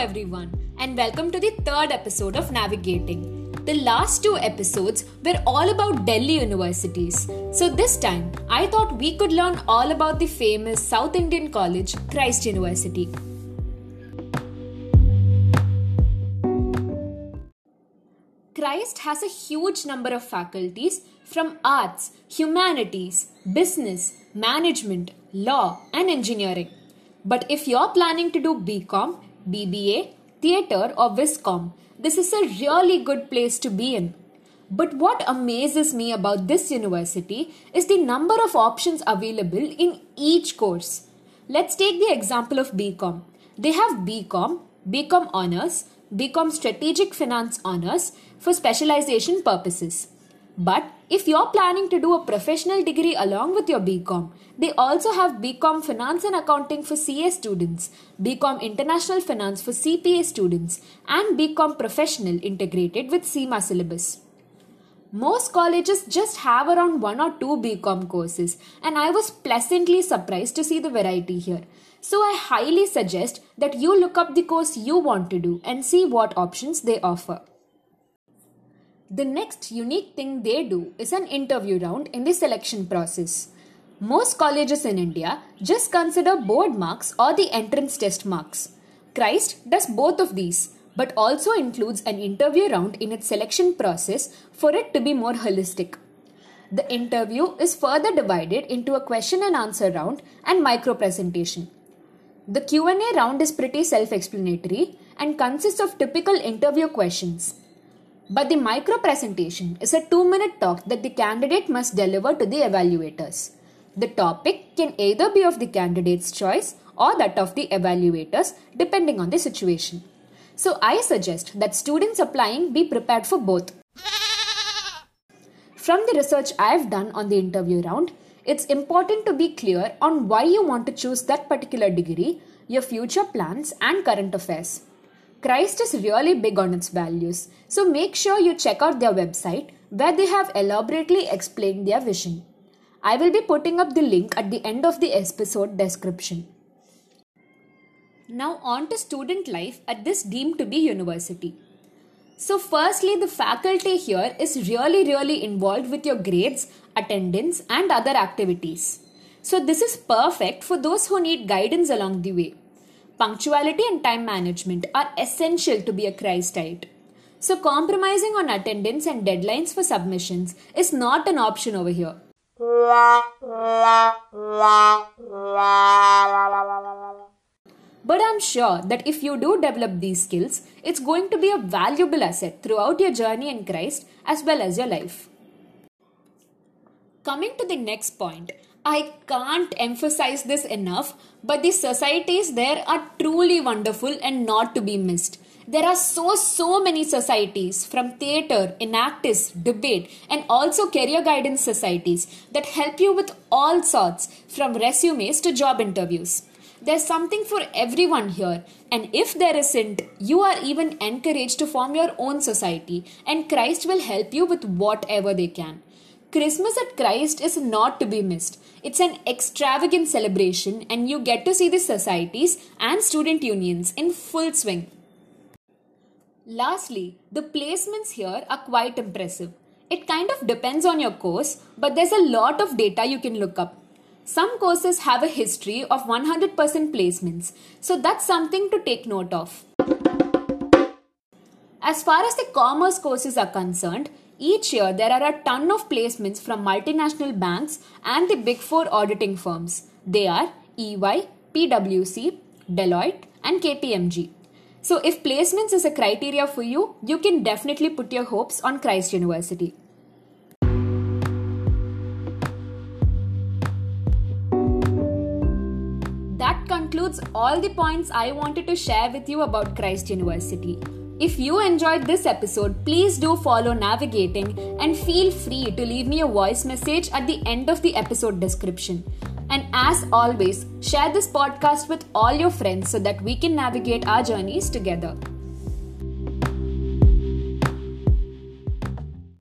everyone, and welcome to the third episode of Navigating. The last two episodes were all about Delhi universities. So, this time, I thought we could learn all about the famous South Indian college, Christ University. Christ has a huge number of faculties from arts, humanities, business, management, law, and engineering. But if you're planning to do BCom, BBA, theatre, or Viscom, this is a really good place to be in. But what amazes me about this university is the number of options available in each course. Let's take the example of BCom. They have BCom, BCom Honors, BCom Strategic Finance Honors for specialization purposes. But if you're planning to do a professional degree along with your BCom, they also have BCom Finance and Accounting for CA students, BCom International Finance for CPA students, and BCom Professional integrated with CMA syllabus. Most colleges just have around one or two BCom courses, and I was pleasantly surprised to see the variety here. So I highly suggest that you look up the course you want to do and see what options they offer. The next unique thing they do is an interview round in the selection process. Most colleges in India just consider board marks or the entrance test marks. Christ does both of these, but also includes an interview round in its selection process for it to be more holistic. The interview is further divided into a question and answer round and micro presentation. The Q&A round is pretty self-explanatory and consists of typical interview questions. But the micro presentation is a 2-minute talk that the candidate must deliver to the evaluators. The topic can either be of the candidate's choice or that of the evaluators depending on the situation. So I suggest that students applying be prepared for both. From the research I have done on the interview round, it's important to be clear on why you want to choose that particular degree, your future plans, and current affairs. Christ is really big on its values, so make sure you check out their website where they have elaborately explained their vision. I will be putting up the link at the end of the episode description. Now, on to student life at this deemed to be university. So, firstly, the faculty here is really, really involved with your grades, attendance, and other activities. So, this is perfect for those who need guidance along the way. Punctuality and time management are essential to be a Christite. So, compromising on attendance and deadlines for submissions is not an option over here. But I'm sure that if you do develop these skills, it's going to be a valuable asset throughout your journey in Christ as well as your life. Coming to the next point, I can't emphasize this enough, but the societies there are truly wonderful and not to be missed. There are so, so many societies from theatre, enactus, debate, and also career guidance societies that help you with all sorts from resumes to job interviews. There's something for everyone here, and if there isn't, you are even encouraged to form your own society, and Christ will help you with whatever they can. Christmas at Christ is not to be missed. It's an extravagant celebration, and you get to see the societies and student unions in full swing. Lastly, the placements here are quite impressive. It kind of depends on your course, but there's a lot of data you can look up. Some courses have a history of 100% placements, so that's something to take note of. As far as the commerce courses are concerned, each year there are a ton of placements from multinational banks and the big four auditing firms. They are EY, PwC, Deloitte, and KPMG. So, if placements is a criteria for you, you can definitely put your hopes on Christ University. That concludes all the points I wanted to share with you about Christ University. If you enjoyed this episode, please do follow Navigating and feel free to leave me a voice message at the end of the episode description. And as always, share this podcast with all your friends so that we can navigate our journeys together.